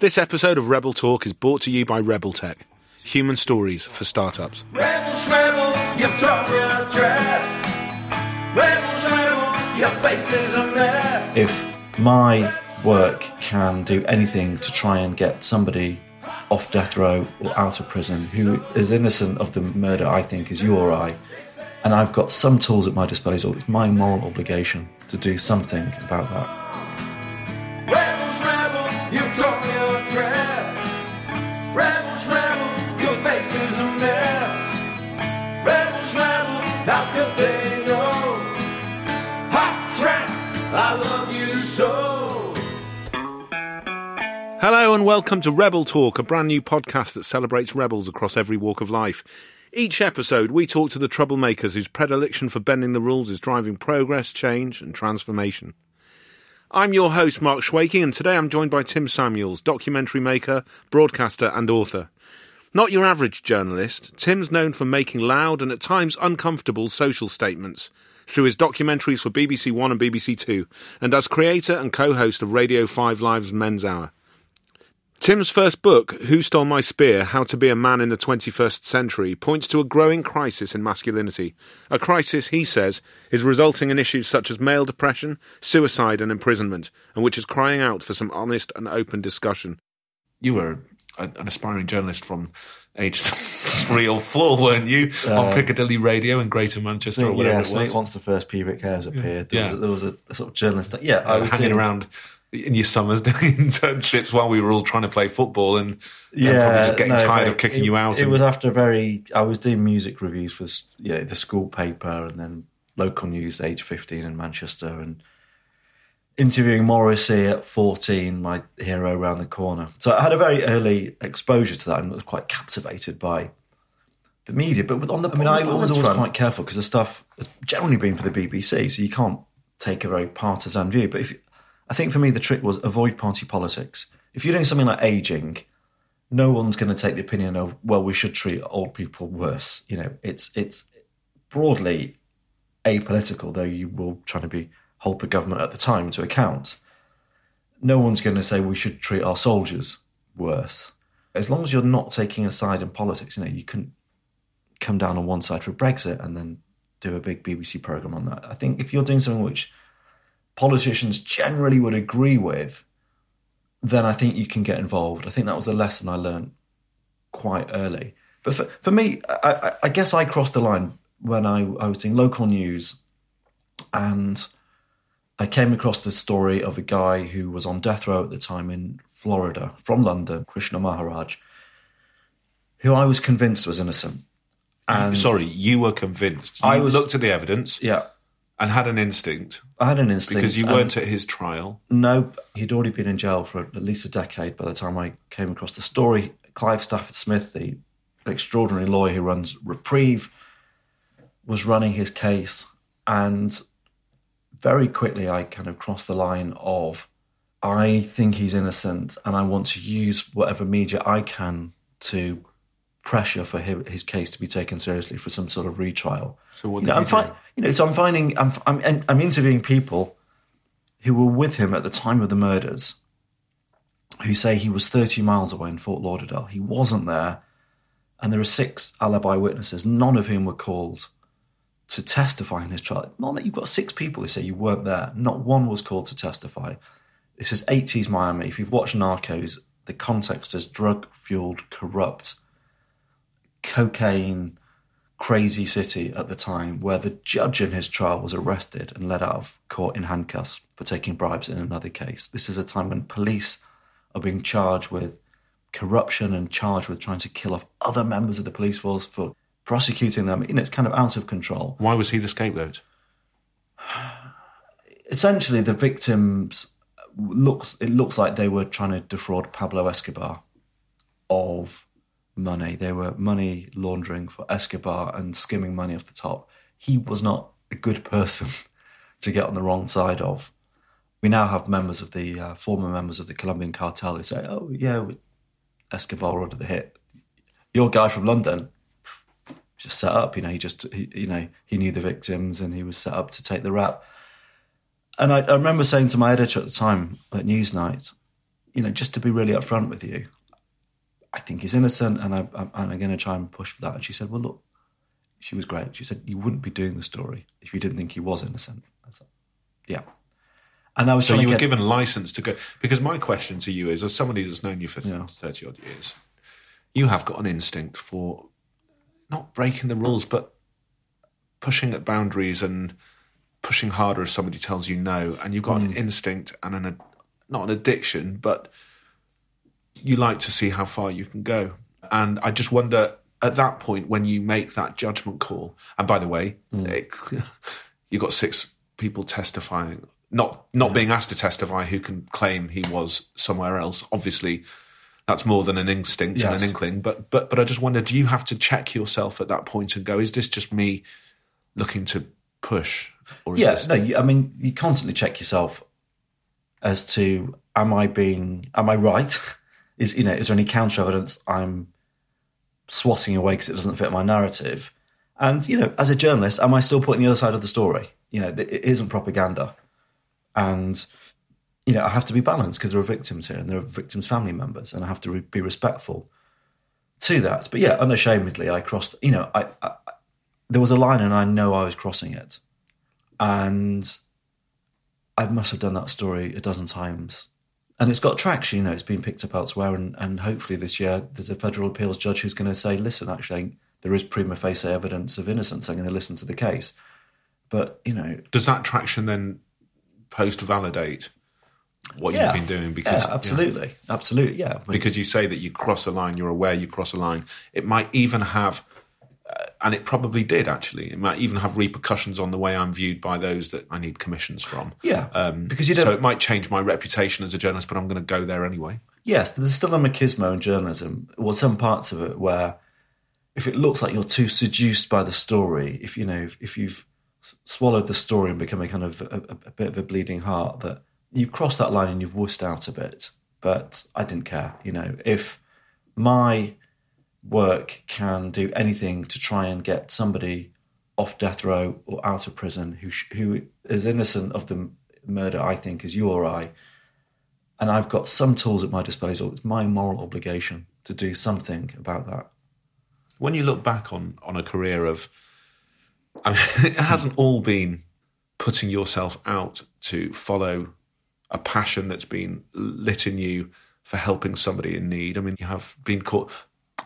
This episode of Rebel Talk is brought to you by Rebel Tech, human stories for startups. Rebels, rebel, you've torn your dress. Rebels, rebel, your face is a mess. if my work can do anything to try and get somebody off death row or out of prison who is innocent of the murder I think is you or I, and I've got some tools at my disposal, it's my moral obligation to do something about that. Hello and welcome to Rebel Talk, a brand new podcast that celebrates rebels across every walk of life. Each episode, we talk to the troublemakers whose predilection for bending the rules is driving progress, change, and transformation. I'm your host, Mark Schwaking, and today I'm joined by Tim Samuels, documentary maker, broadcaster, and author. Not your average journalist, Tim's known for making loud and at times uncomfortable social statements through his documentaries for BBC One and BBC Two, and as creator and co host of Radio 5 Live's Men's Hour. Tim's first book, Who Stole My Spear How to Be a Man in the 21st Century, points to a growing crisis in masculinity. A crisis, he says, is resulting in issues such as male depression, suicide, and imprisonment, and which is crying out for some honest and open discussion. You were an aspiring journalist from age three or four, weren't you? on uh, Piccadilly Radio in Greater Manchester or whatever yeah, it was. Snake once the first pubic hairs appeared. There, Yeah. was, a, there was a, a sort of journalist. Yeah, uh, I was hanging doing- around in your summers doing internships while we were all trying to play football and, yeah, and probably just getting no, tired of kicking it, you out. It and- was after a very. I was doing music reviews for you know, the school paper and then local news, age fifteen in Manchester, and interviewing Morrissey at fourteen, my hero around the corner. So I had a very early exposure to that and was quite captivated by the media. But with, on the, I mean, I was always quite careful because the stuff has generally been for the BBC, so you can't take a very partisan view. But if I think for me, the trick was avoid party politics. If you're doing something like aging, no one's going to take the opinion of well, we should treat old people worse. You know, it's it's broadly apolitical, though you will try to be hold the government at the time to account. No one's going to say we should treat our soldiers worse. As long as you're not taking a side in politics, you know, you can come down on one side for Brexit and then do a big BBC program on that. I think if you're doing something which politicians generally would agree with, then I think you can get involved. I think that was the lesson I learned quite early. But for, for me, I, I, I guess I crossed the line when I, I was doing local news and I came across the story of a guy who was on death row at the time in Florida from London, Krishna Maharaj, who I was convinced was innocent. And Sorry, you were convinced. You I was- looked at the evidence Yeah, and had an instinct I had an instinct. because you weren't at his trial. No, he'd already been in jail for at least a decade by the time I came across the story. Clive Stafford Smith, the extraordinary lawyer who runs Reprieve, was running his case. And very quickly, I kind of crossed the line of I think he's innocent and I want to use whatever media I can to pressure for his, his case to be taken seriously for some sort of retrial. So what You know, I'm you fi- you know, so I'm finding I'm I'm I'm interviewing people who were with him at the time of the murders, who say he was 30 miles away in Fort Lauderdale. He wasn't there, and there are six alibi witnesses, none of whom were called to testify in his trial. Not you've got six people who say you weren't there. Not one was called to testify. This is 80s Miami. If you've watched Narcos, the context is drug-fueled, corrupt, cocaine crazy city at the time where the judge in his trial was arrested and led out of court in handcuffs for taking bribes in another case. This is a time when police are being charged with corruption and charged with trying to kill off other members of the police force for prosecuting them. You know, it's kind of out of control. Why was he the scapegoat? Essentially, the victims looks it looks like they were trying to defraud Pablo Escobar of money. They were money laundering for Escobar and skimming money off the top. He was not a good person to get on the wrong side of. We now have members of the uh, former members of the Colombian cartel who say, "Oh yeah, Escobar ordered the hit. Your guy from London just set up. You know, he just he, you know he knew the victims and he was set up to take the rap." And I, I remember saying to my editor at the time at Newsnight, you know, just to be really upfront with you, I think he's innocent, and I, I'm, I'm going to try and push for that. And she said, well, look, she was great. She said, you wouldn't be doing the story if you didn't think he was innocent. I like, yeah. And I was So you were get, given license to go. Because my question to you is, as somebody that's known you for Yeah. thirty odd years, you have got an instinct for not breaking the rules, but pushing at boundaries and pushing harder if somebody tells you no. And you've got Mm. an instinct and an not an addiction, but you like to see how far you can go. And I just wonder at that point when you make that judgment call. And by the way, hmm. it, you've got six people testifying, not not being asked to testify, who can claim he was somewhere else. Obviously, that's more than an instinct and an inkling. But but but I just wonder, do you have to check yourself at that point and go, is this just me looking to push, or is yeah, this? no, you, I mean, you constantly check yourself as to am I being, am I right? Is you know, is there any counter evidence I'm swatting away because it doesn't fit my narrative? And you know, as a journalist, am I still putting the other side of the story? You know, it isn't propaganda, and you know, I have to be balanced because there are victims here and there are victims' family members, and I have to re- be respectful to that. But yeah, unashamedly, I crossed. You know, I, I there was a line, and I know I was crossing it and I must have done that story a dozen times. And it's got traction, you know, it's been picked up elsewhere, and, and hopefully this year there's a federal appeals judge who's going to say, listen, actually, there is prima facie evidence of innocence. I'm going to listen to the case. But, you know, Does that traction then post validate what yeah, you've been doing? Because yeah, absolutely, absolutely, yeah. When- because you say that you cross a line, you're aware you cross a line. It might even have, and it probably did actually. It might even have repercussions on the way I'm viewed by those that I need commissions from. Yeah, um, because you so don't- it might change my reputation as a journalist, but I'm going to go there anyway. yes, there's still a machismo in journalism, well, some parts of it where if it looks like you're too seduced by the story, if you know, if, you've swallowed the story and become a kind of a, a, a bit of a bleeding heart, that you've crossed that line and you've wussed out a bit. But I didn't care, you know, if my work can do anything to try and get somebody off death row or out of prison who who is innocent of the murder, I think, as you or I, and I've got some tools at my disposal. It's my moral obligation to do something about that. When you look back on on a career of, I mean, it hasn't all been putting yourself out to follow a passion that's been lit in you for helping somebody in need. I mean, you have been caught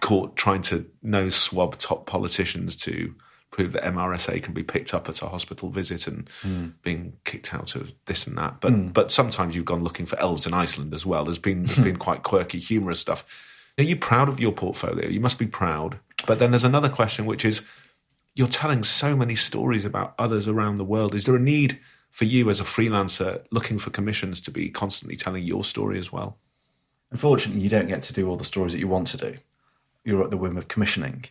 caught trying to nose swab top politicians to prove that MRSA can be picked up at a hospital visit and hmm. being kicked out of this and that. But hmm. but sometimes you've gone looking for elves in Iceland as well. There's been there's hmm. been quite quirky, humorous stuff. Are you proud of your portfolio? You must be proud. But then there's another question, which is you're telling so many stories about others around the world. Is there a need for you as a freelancer looking for commissions to be constantly telling your story as well? Unfortunately, you don't get to do all the stories that you want to do. You're at the whim of commissioning.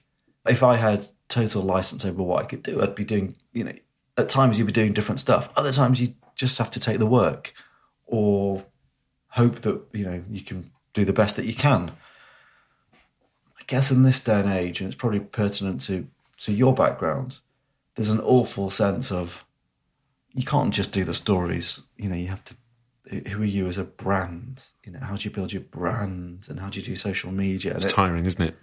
If I had total license over what I could do, I'd be doing, you know, at times you'd be doing different stuff. Other times you just have to take the work or hope that, you know, you can do the best that you can. I guess in this day and age, and it's probably pertinent to, to your background, there's an awful sense of you can't just do the stories. You know, you have to. Who are you as a brand? You know, how do you build your brand, and how do you do social media? It's it- tiring, isn't it?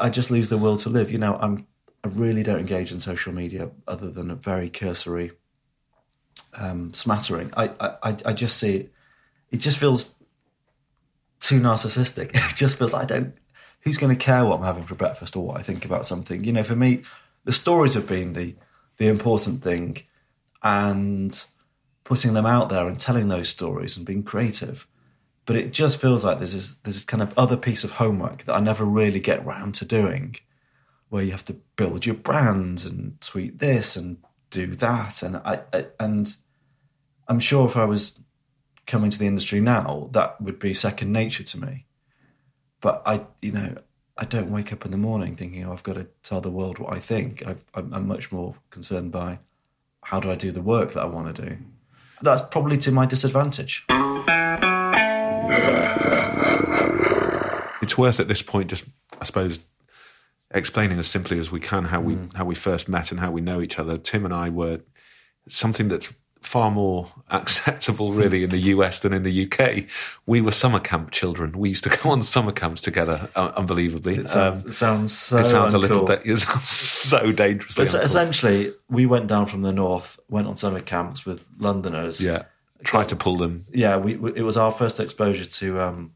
I just lose the will to live. You know, I'm. I really don't engage in social media other than a very cursory um, smattering. I, I, I- just see it. It just feels too narcissistic. It just feels like I don't. Who's going to care what I'm having for breakfast or what I think about something? You know, for me, the stories have been the the important thing, and putting them out there and telling those stories and being creative. But it just feels like there's this, kind of other piece of homework that I never really get round to doing, where you have to build your brand and tweet this and do that, and I, I and I'm sure if I was coming to the industry now, that would be second nature to me. But I, you know, I don't wake up in the morning thinking, oh, I've got to tell the world what I think. I'm, I'm much more concerned by how do I do the work that I want to do. That's probably to my disadvantage. It's worth at this point just, I suppose, explaining as simply as we can how we hmm. how we first met and how we know each other. Tim and I were something that's far more acceptable, really, in the US than in the UK. We were summer camp children. We used to go on summer camps together, uh, unbelievably. It sounds, Um, it sounds so. it sounds a little bit. It sounds so dangerous. Essentially, we went down from the north, went on summer camps with Londoners. yeah, try to pull them. yeah. We, we it was our first exposure to um,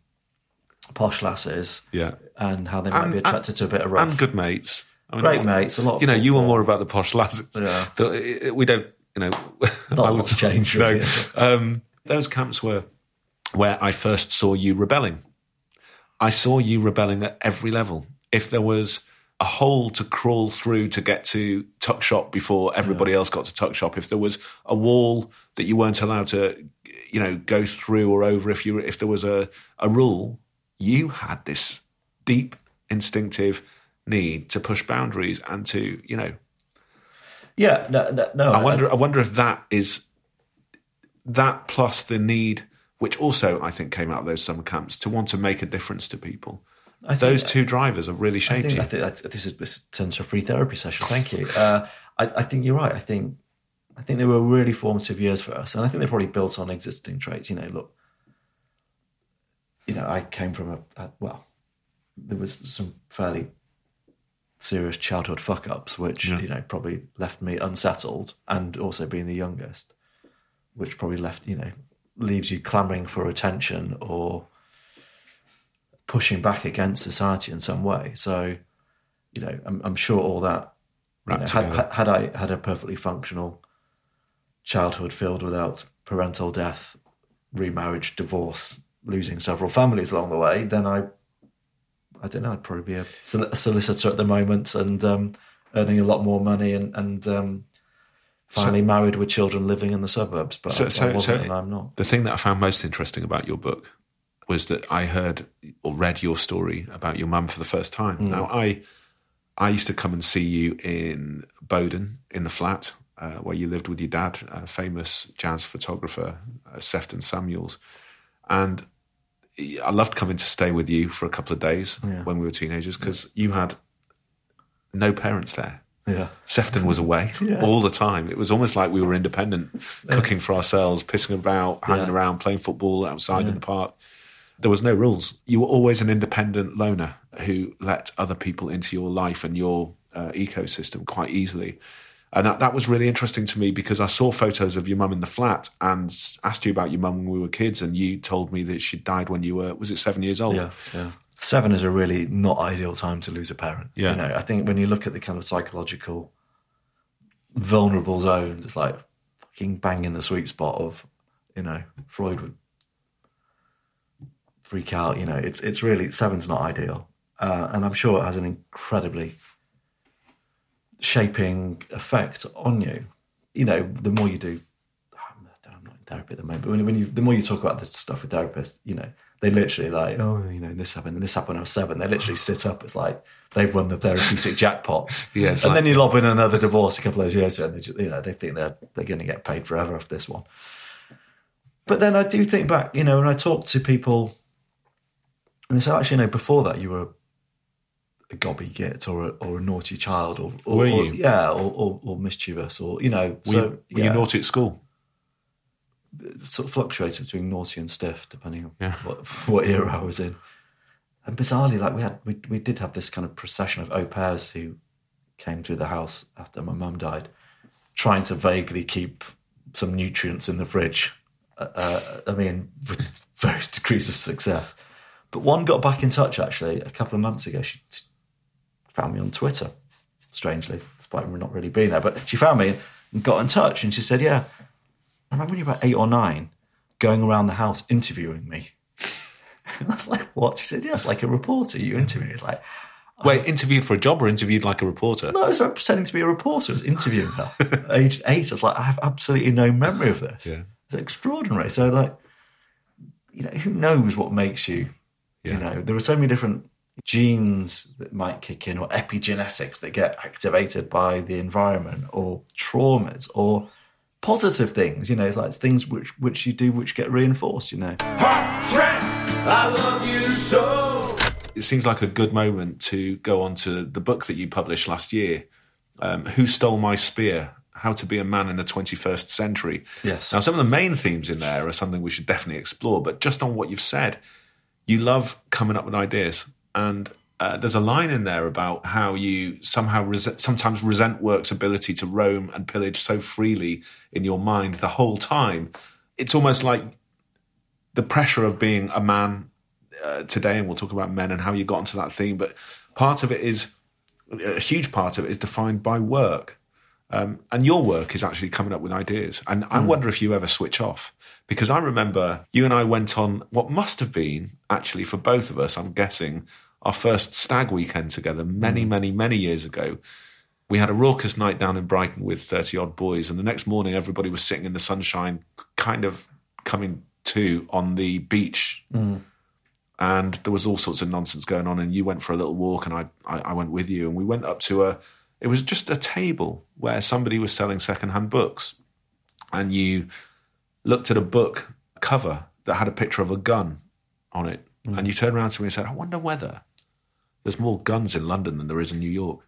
posh lasses Yeah, and how they might And- be attracted to a bit of rough. and good mates. I mean, Great mates, a lot. You know, you were more about the posh lasses. Yeah. The- we don't. You know, Not I changed, really, No, um, those camps were where I first saw you rebelling. I saw you rebelling at every level. If there was a hole to crawl through to get to tuck shop before everybody else got to tuck shop, if there was a wall that you weren't allowed to, you know, go through or over, if you if there was a, a rule, you had this deep instinctive need to push boundaries and to, you know, Yeah. No. No. no I wonder. I wonder if that is that plus the need, which also I think came out of those summer camps, to want to make a difference to people. I those two drivers have really I shaped think, you. I think that this is this turns to a free therapy session. Thank you. Uh, I, I think you're right. I think I think they were really formative years for us, and I think they probably built on existing traits. You know, look, you know, I came from a, a well, there was some fairly serious childhood fuck ups, which Yeah. you know probably left me unsettled, and also being the youngest, which probably left you know leaves you clamoring for attention or pushing back against society in some way. So, you know, I'm, I'm sure all that. you know, had, had I had a perfectly functional childhood filled without parental death, remarriage, divorce, losing several families along the way, then I, I don't know, I'd probably be a, sol- a solicitor at the moment and um, earning a lot more money and, and um, finally married with children living in the suburbs. But So- I, so- I wasn't so- and I'm not. the thing that I found most interesting about your book was that I heard or read your story about your mum for the first time. Mm. Now, I I used to come and see you in Bowdon in the flat uh, where you lived with your dad, a famous jazz photographer, uh, Sefton Samuels, and I loved coming to stay with you for a couple of days Yeah. when we were teenagers because you had no parents there. Yeah. Sefton was away Yeah. all the time. It was almost like we were independent, cooking for ourselves, pissing about, hanging Yeah. around, playing football outside in the park. There was no rules. You were always an independent loner who let other people into your life and your uh, ecosystem quite easily. And that, that was really interesting to me because I saw photos of your mum in the flat and asked you about your mum when we were kids, and you told me that she died when you were was it seven years old? Yeah, yeah. Seven is a really not ideal time to lose a parent. Yeah. You know, I think when you look at the kind of psychological vulnerable zones, it's like fucking bang in the sweet spot of, you know, Freud would freak out. You know, it's it's really seven's not ideal, uh, and I'm sure it has an incredibly shaping effect on you. You know, the more you do, I'm not in therapy at the moment, but when, when you the more you talk about this stuff with therapists, you know, they literally like, oh, you know, this happened, and this happened when I was seven. They literally sit up. It's like they've won the therapeutic jackpot. Yeah, and like- then you lob in another divorce a couple of years ago, and they, ju- you know, they think they're they're going to get paid forever off this one. But then I do think back, you know, when I talk to people, and they say, oh, actually, no, before that, you were a, gobby git or a, or a naughty child, or, or Were or- you? yeah, or, or, or mischievous, or you know, Were, so you, were yeah, you naughty at school? sort of fluctuated between naughty and stiff, depending on Yeah. what, what era I was in. And bizarrely, like we had, we we did have this kind of procession of au pairs who came through the house after my mum died, trying to vaguely keep some nutrients in the fridge. Uh, uh, I mean, with various degrees of success. But one got back in touch actually a couple of months ago. She found me on Twitter, strangely, despite not really being there. But she found me and got in touch, and she said, "Yeah, I remember when you were about eight or nine, going around the house interviewing me." I was like, "What?" She said, "Yes, like a reporter. You interview." It's like, Wait, interviewed for a job or interviewed like a reporter? no, I was pretending to be a reporter. I was interviewing her. Age eight, I was like, I have absolutely no memory of this. Yeah. It's extraordinary. So, like, you know, who knows what makes you, Yeah. you know, there are so many different genes that might kick in or epigenetics that get activated by the environment or traumas or positive things, you know, it's like it's things which, which you do which get reinforced, you know. Hot I love you so. it seems like a good moment to go on to the book that you published last year. Um, Who Stole My Spear? how to be a man in the 21st century. Yes. Now, some of the main themes in there are something we should definitely explore, but just on what you've said, you love coming up with ideas. And uh, there's a line in there about how you somehow sometimes resent work's ability to roam and pillage so freely in your mind the whole time. It's almost like the pressure of being a man uh, today, and we'll talk about men and how you got into that theme. But part of it is a huge part of it is defined by work. Um, and your work is actually coming up with ideas. And I wonder if you ever switch off. Because I remember you and I went on what must have been, actually, for both of us, I'm guessing, our first stag weekend together many, mm. many, many years ago. We had a raucous night down in Brighton with 30 odd boys. And the next morning, everybody was sitting in the sunshine, kind of coming to on the beach. Mm. And there was all sorts of nonsense going on and you went for a little walk and I, I, I went with you. And we went up to a it was just a table where somebody was selling secondhand books. And you looked at a book cover that had a picture of a gun on it. Mm. And you turned around to me and said i wonder whether there's more guns in london than there is in new york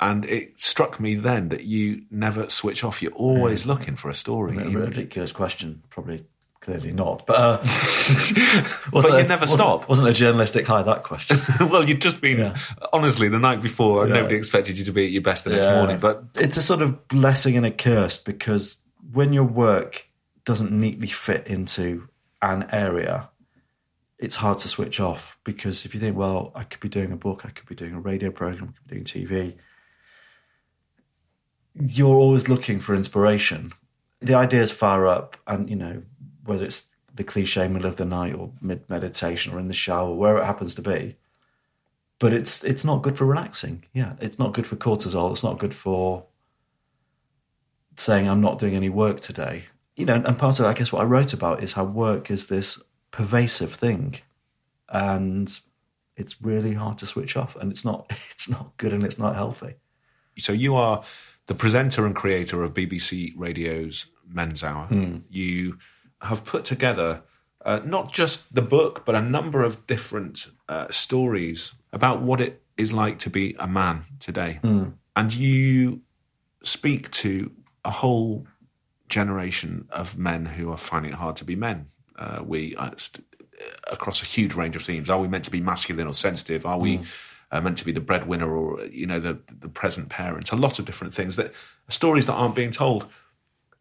and it struck me then that you never switch off you're always looking for a story A ridiculous question, probably clearly not. But uh, But you never wasn't- stop. Wasn't a journalistic high that question? well, you'd just been Yeah. honestly the night before. Yeah. Nobody expected you to be at your best the next morning, but it's a sort of blessing and a curse because when your work doesn't neatly fit into an area, it's hard to switch off because if you think, well, I could be doing a book, I could be doing a radio program, I could be doing TV, you're always looking for inspiration. The ideas fire up, and you know, whether it's the cliche middle of the night or mid meditation or in the shower, wherever it happens to be. But it's it's not good for relaxing. Yeah, it's not good for cortisol. It's not good for saying I'm not doing any work today. You know, and part of I guess what I wrote about is how work is this pervasive thing, and it's really hard to switch off, and it's not it's not good and it's not healthy. so you are the presenter and creator of BBC Radio's Men's Hour. You have put together uh, not just the book, but a number of different uh, stories about what it is like to be a man today. And you speak to a whole generation of men who are finding it hard to be men. Uh, we uh, st- across a huge range of themes. Are we meant to be masculine or sensitive? Are we uh, meant to be the breadwinner or you know the the present parent? A lot of different things that stories that aren't being told.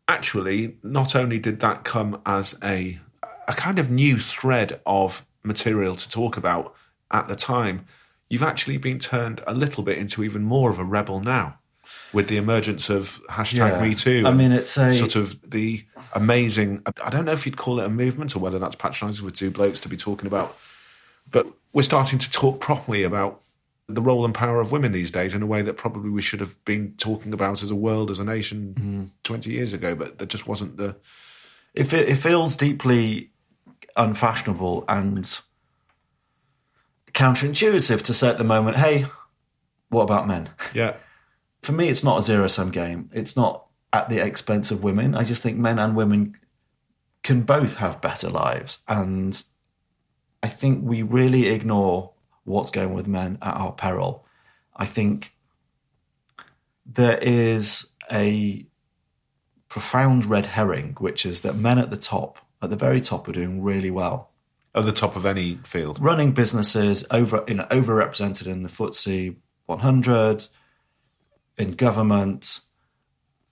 Actually, not only did that come as a a kind of new thread of material to talk about at the time, you've actually been turned a little bit into even more of a rebel now. With the emergence of hashtag Yeah. Me Too, I mean, it's a- sort of the amazing. I don't know if you'd call it a movement or whether that's patronising for two blokes to be talking about but we're starting to talk properly about the role and power of women these days in a way that probably we should have been talking about as a world, as a nation, Mm-hmm. 20 years ago. But there just wasn't the. It, it feels deeply unfashionable and counterintuitive to say at the moment, hey, what about men? Yeah. For me, it's not a zero sum game. It's not at the expense of women. I just think men and women can both have better lives. And I think we really ignore what's going on with men at our peril. I think there is a profound red herring, which is that men at the top, at the very top, are doing really well. At the top of any field. Running businesses over, you know, overrepresented in the FTSE 100, in government,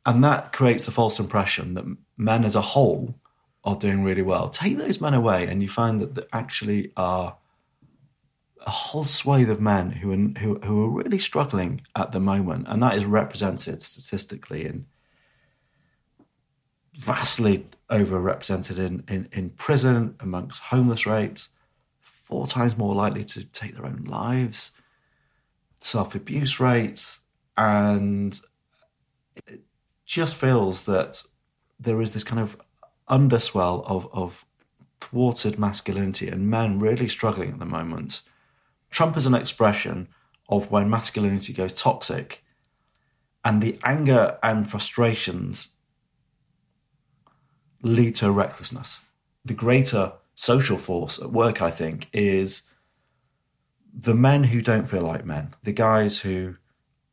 and that creates a false impression that men as a whole are doing really well. Take those men away, and you find that there actually are a whole swathe of men who are, who, who are really struggling at the moment, and that is represented statistically in vastly overrepresented in, in, in prison amongst homeless rates, four times more likely to take their own lives, self abuse rates, and it just feels that there is this kind of underswell of, of thwarted masculinity and men really struggling at the moment. Trump is an expression of when masculinity goes toxic and the anger and frustrations lead to recklessness. The greater social force at work, I think, is the men who don't feel like men, the guys who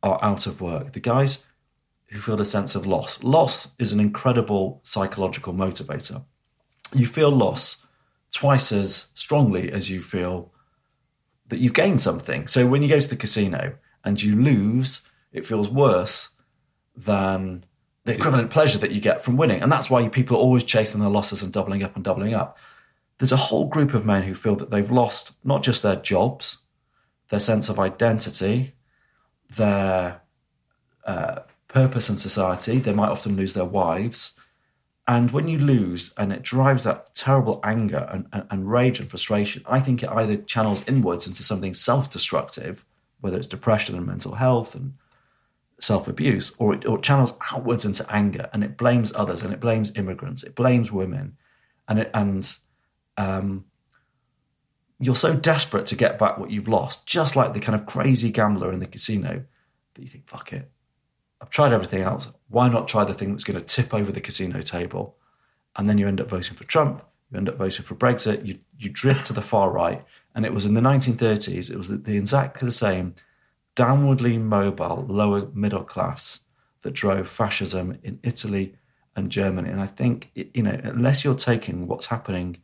are out of work, the guys who feel a sense of loss. Loss is an incredible psychological motivator. You feel loss twice as strongly as you feel that you've gained something. So when you go to the casino and you lose, it feels worse than the equivalent pleasure that you get from winning. And that's why people are always chasing their losses and doubling up and doubling up. There's a whole group of men who feel that they've lost not just their jobs, their sense of identity, their uh, purpose in society. They might often lose their wives. And when you lose, and it drives that terrible anger and, and, and rage and frustration, I think it either channels inwards into something self destructive, whether it's depression and mental health and self abuse, or it, or channels outwards into anger and it blames others and it blames immigrants, it blames women. And, it, and um, you're so desperate to get back what you've lost, just like the kind of crazy gambler in the casino, that you think, fuck it. I've tried everything else. Why not try the thing that's going to tip over the casino table? And then you end up voting for Trump, you end up voting for Brexit, you, you drift to the far right. And it was in the 1930s, it was the, the exactly the same downwardly mobile lower middle class that drove fascism in Italy and Germany. And I think, you know, unless you're taking what's happening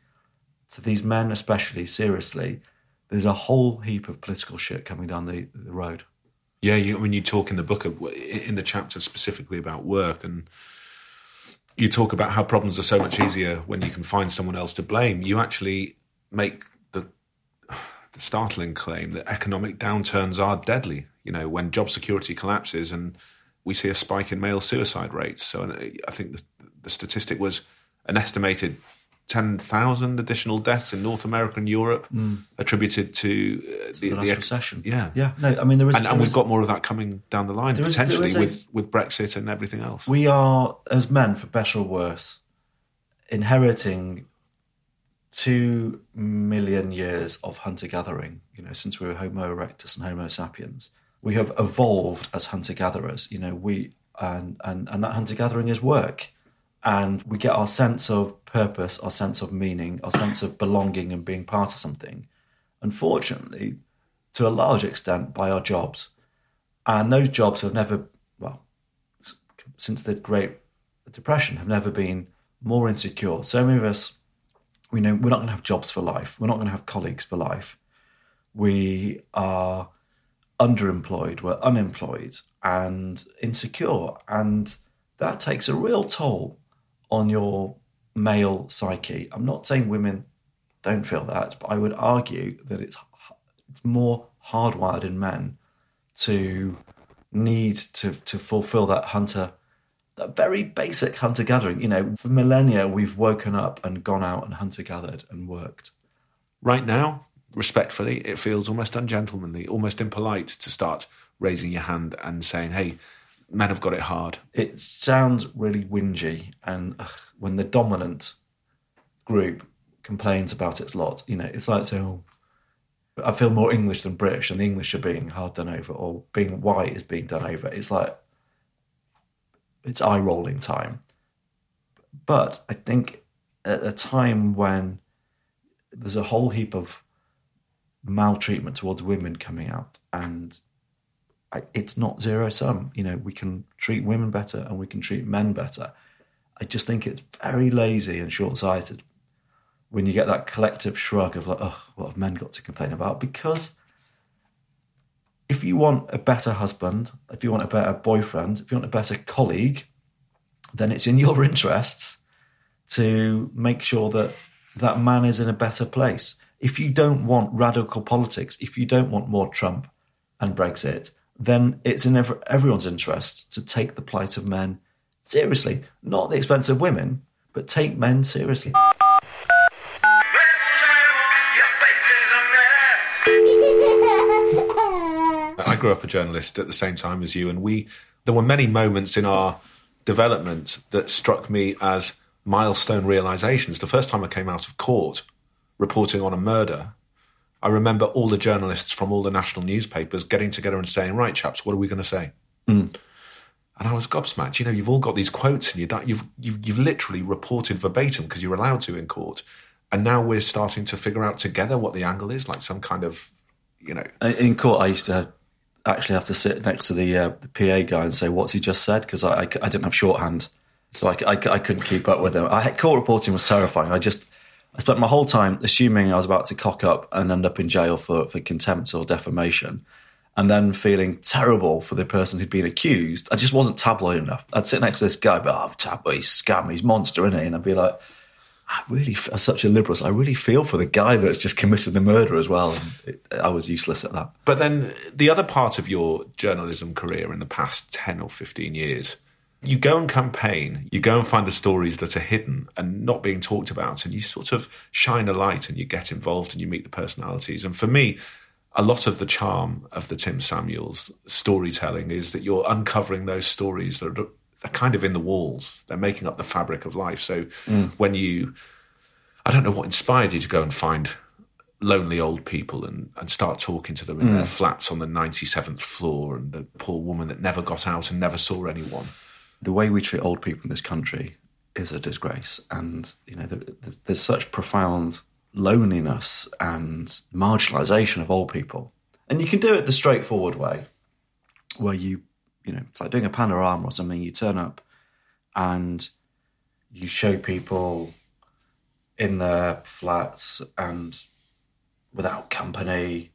to these men, especially seriously, there's a whole heap of political shit coming down the, the road. Yeah, you, when you talk in the book, of, in the chapter specifically about work, and you talk about how problems are so much easier when you can find someone else to blame. You actually make the, the startling claim that economic downturns are deadly. You know, when job security collapses and we see a spike in male suicide rates. So I think the, the statistic was an estimated 10,000 additional deaths in North America and Europe attributed to, uh, The, last recession. Yeah. Yeah. No, I mean, there is. And, there and we've is- got more of that coming down the line is- potentially is a- with, with Brexit and everything else. We are, as men, for better or worse, inheriting two million years of hunter gathering. You know, since we were Homo erectus and Homo sapiens, we have evolved as hunter gatherers. You know, we and and and that hunter gathering is work, and we get our sense of purpose, our sense of meaning, our sense of belonging and being part of something. Unfortunately, to a large extent, by our jobs, and those jobs have never well since the Great Depression have never been more insecure. So many of us, we know we're not going to have jobs for life. We're not going to have colleagues for life. We are underemployed. We're unemployed and insecure, and that takes a real toll on your male psyche. I'm not saying women don't feel that, but I would argue that it's it's more hardwired in men to need to to fulfill that hunter that very basic hunter gathering you know for millennia we've woken up and gone out and hunter gathered and worked right now, respectfully, it feels almost ungentlemanly, almost impolite to start raising your hand and saying, hey, men have got it hard. it sounds really whingy and ugh, when the dominant group complains about its lot you know it's like so I feel more English than British, and the English are being hard done over, or being white is being done over. It's like it's eye rolling time. But I think at a time when there's a whole heap of maltreatment towards women coming out, and I, it's not zero sum. You know, we can treat women better and we can treat men better. I just think it's very lazy and short sighted when you get that collective shrug of like, oh, what have men got to complain about? Because if you want a better husband, if you want a better boyfriend, if you want a better colleague, then it's in your interests to make sure that that man is in a better place. If you don't want radical politics, if you don't want more Trump and Brexit, then it's in ev- everyone's interest to take the plight of men seriously, not at the expense of women, but take men seriously. I grew up a journalist at the same time as you, and we there were many moments in our development that struck me as milestone realizations. The first time I came out of court reporting on a murder, I remember all the journalists from all the national newspapers getting together and saying, "Right, chaps, what are we going to say?" And I was gobsmacked. You know, you've all got these quotes, and you've you've you've literally reported verbatim because you're allowed to in court. And now we're starting to figure out together what the angle is, like some kind of, you know, In court, I used to actually have to sit next to the, uh, the PA guy and say, "What's he just said?" Because I didn't have shorthand, so I couldn't keep up with him. I, court reporting was terrifying. I just I spent my whole time assuming I was about to cock up and end up in jail for, for contempt or defamation, and then feeling terrible for the person who'd been accused. I just wasn't tabloid enough. I'd sit next to this guy, but oh, tabloid, he's scam, he's monster, isn't he? And I'd be like. I really, as such a liberal, I really feel for the guy that's just committed the murder as well. And it, I was useless at that. But then the other part of your journalism career in the past 10 or 15 years, you go and campaign, you go and find the stories that are hidden and not being talked about, and you sort of shine a light and you get involved and you meet the personalities. And for me, a lot of the charm of the Tim Samuels storytelling is that you're uncovering those stories that are they're kind of in the walls. They're making up the fabric of life. So mm. when you, I don't know what inspired you to go and find lonely old people and, and start talking to them in mm. their flats on the 97th floor and the poor woman that never got out and never saw anyone. The way we treat old people in this country is a disgrace, and you know there, there's such profound loneliness and marginalisation of old people, and you can do it the straightforward way, where you you know it's like doing a panorama or something. You turn up and you show people in their flats and without company.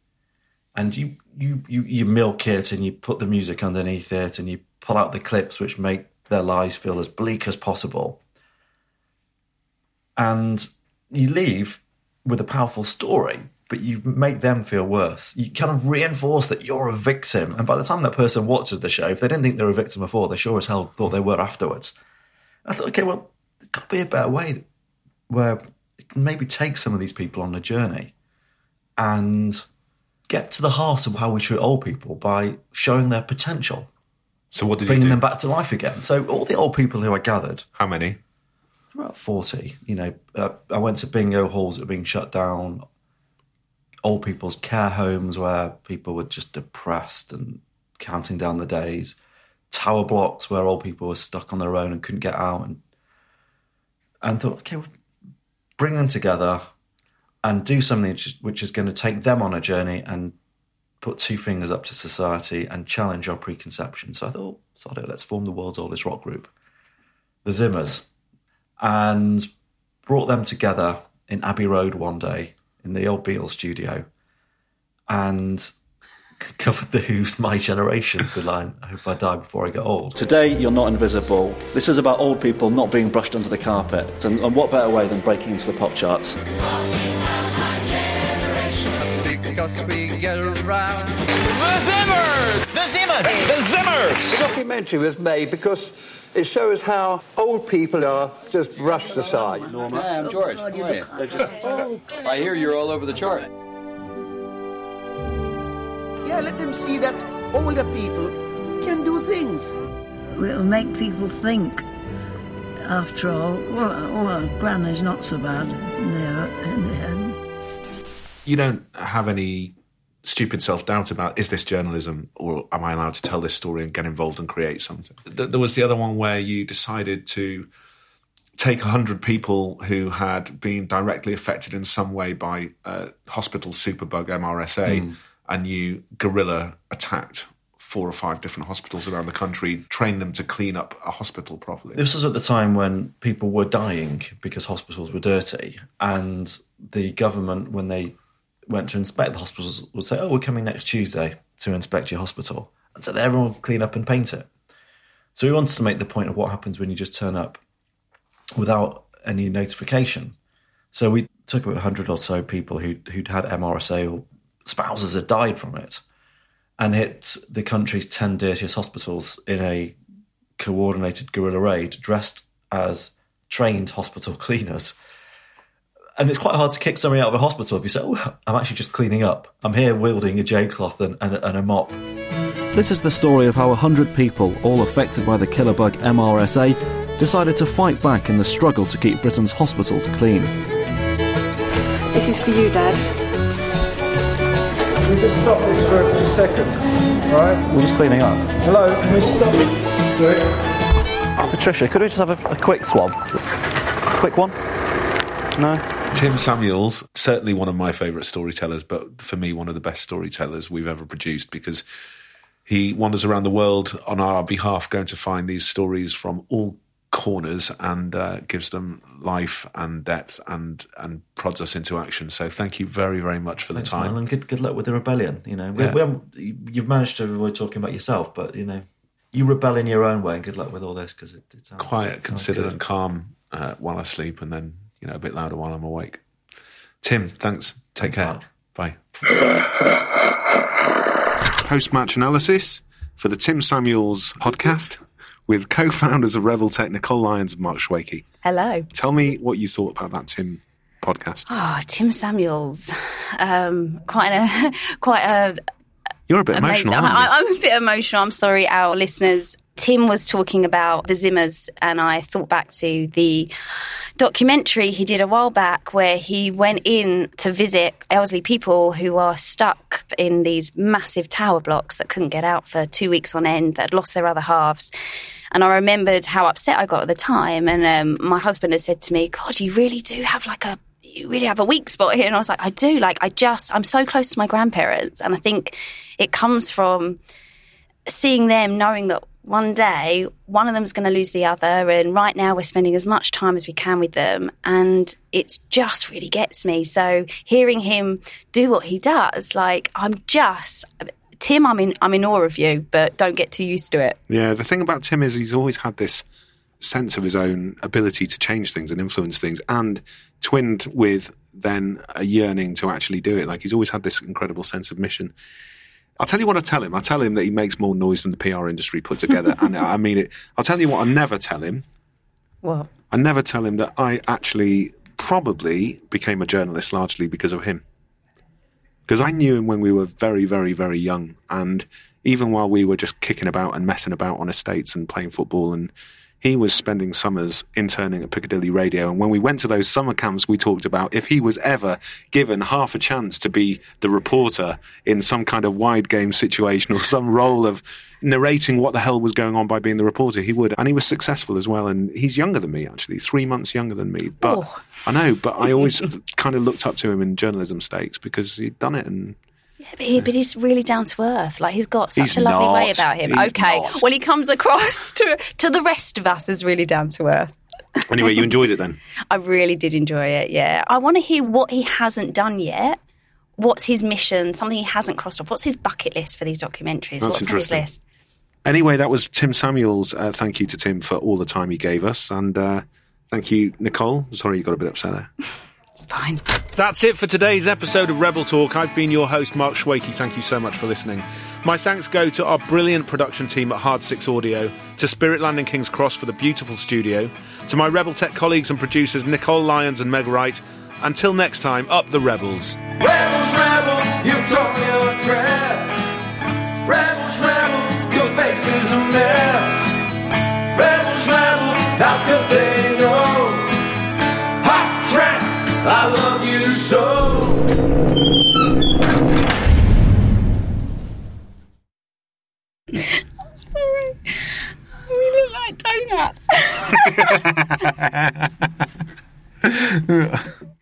And you, you you you milk it and you put the music underneath it and you pull out the clips which make their lives feel as bleak as possible. And you leave with a powerful story but you make them feel worse. You kind of reinforce that you're a victim. And by the time that person watches the show if they didn't think they were a victim before they sure as hell thought they were afterwards. I thought okay well there's got to be a better way where it can maybe take some of these people on a journey and get to the heart of how we treat old people by showing their potential, So what did bringing you do? them back to life again. So all the old people who I gathered, How many? about 40, you know, uh, I went to bingo halls that were being shut down, old people's care homes where people were just depressed and counting down the days, tower blocks where old people were stuck on their own and couldn't get out and and thought, okay, well, bring them together and do something which is, which is going to take them on a journey and put two fingers up to society and challenge our preconceptions. So I thought, sod it, let's form the world's oldest rock group, the Zimmers, and brought them together in Abbey Road one day in the old Beatles studio and covered the Who's My Generation, the line, I hope I die before I get old. Today, you're not invisible. This is about old people not being brushed under the carpet. And, and what better way than breaking into the pop charts? Because we get around. The Zimmers! The Zimmers! The Zimmers! The documentary was made because it shows how old people are just brushed aside. Hi, I'm George. How are you? Oh, I hear you're all over the chart. Yeah, let them see that older people can do things. It'll make people think. After all, well, well Granny's not so bad in the, in the end. You don't have any stupid self doubt about is this journalism or am I allowed to tell this story and get involved and create something? There was the other one where you decided to take 100 people who had been directly affected in some way by uh, hospital superbug MRSA and you guerrilla attacked four or five different hospitals around the country, trained them to clean up a hospital properly. This was at the time when people were dying because hospitals were dirty, and the government, when they went to inspect the hospitals, would say, "Oh, we're coming next Tuesday to inspect your hospital," and so everyone would clean up and paint it. So we wanted to make the point of what happens when you just turn up without any notification. So we took a hundred or so people who who'd had MRSA or spouses had died from it, and hit the country's ten dirtiest hospitals in a coordinated guerrilla raid, dressed as trained hospital cleaners. And it's quite hard to kick somebody out of a hospital if you say, "Oh, I'm actually just cleaning up. I'm here wielding a J cloth and, and, and a mop." This is the story of how 100 people, all affected by the killer bug MRSA, decided to fight back in the struggle to keep Britain's hospitals clean. This is for you, Dad. Can we just stop this for a second? Right? We're just cleaning up. Hello, can we stop? Sorry. Patricia, could we just have a, a quick swab? Quick one? No? Tim Samuels, certainly one of my favourite storytellers, but for me, one of the best storytellers we've ever produced because He wanders around the world on our behalf, going to find these stories from all corners and uh, gives them life and depth and and prods us into action. So thank you very very much for Thanks, the time. man, and good good luck with the rebellion. You know, we, Yeah. we you've managed to avoid talking about yourself, but you know, you rebel in your own way. And good luck with all this because it, it sounds Quiet, it sounds considered, good. and calm uh, while I sleep, and then you know a bit louder while I'm awake. Tim, thanks. Take care. Bye. Post match analysis for the Tim Samuels podcast with co-founders of Rebel Tech, Nicole Lyons and Mark Schwakey. Hello. Tell me what you thought about that Tim podcast. Oh, Tim Samuels. Um, quite a quite a You're a bit amazing. emotional? I, I'm a bit emotional. I'm sorry, our listeners. Tim was talking about the Zimmers, and I thought back to the documentary he did a while back where he went in to visit elderly people who are stuck in these massive tower blocks that couldn't get out for two weeks on end, that had lost their other halves. And I remembered how upset I got at the time. And um, my husband had said to me, God, you really do have like a you really have a weak spot here. And I was like, I do. Like, I just, I'm so close to my grandparents. And I think it comes from seeing them, knowing that one day one of them is going to lose the other. And right now we're spending as much time as we can with them. And it just really gets me. So hearing him do what he does, like, I'm just. Tim, I'm in, I'm in awe of you, but don't get too used to it. Yeah, the thing about Tim is he's always had this sense of his own ability to change things and influence things, and twinned with then a yearning to actually do it. Like he's always had this incredible sense of mission. I'll tell you what I tell him. I tell him that he makes more noise than the PR industry put together, and I mean it. I'll tell you what I never tell him. What? I never tell him that I actually probably became a journalist largely because of him. Because I knew him when we were very, very, very young. And even while we were just kicking about and messing about on estates and playing football, and he was spending summers interning at Piccadilly Radio. And when we went to those summer camps, we talked about if he was ever given half a chance to be the reporter in some kind of wide game situation or some role of narrating what the hell was going on by being the reporter, he would. And he was successful as well. And he's younger than me, actually, three months younger than me. But Oh. I know, but I always kind of looked up to him in journalism stakes because he'd done it and But, he, but he's really down to earth. Like he's got such He's a lovely way about him. He's okay, not. well he comes across to to the rest of us as really down to earth. Anyway, you enjoyed it then? I really did enjoy it. Yeah, I want to hear what he hasn't done yet. What's his mission? Something he hasn't crossed off. What's his bucket list for these documentaries? That's What's on his interesting. list? Anyway, that was Tim Samuels. Uh, thank you to Tim for all the time he gave us. And uh, thank you, Nicole. Sorry you got a bit upset there. It's fine. That's it for today's episode of Rebel Talk. I've been your host, Mark Schwakey. Thank you so much for listening. My thanks go to our brilliant production team at Hard Six Audio, to Spiritland in King's Cross for the beautiful studio, to my Rebel Tech colleagues and producers Nicole Lyons and Meg Wright. Until next time, up the Rebels. Rebels, rebel, you tore your dress. Rebels, rebel, your face is a mess. Rebels, rebel, how could they I love you so. Sorry, we look like donuts.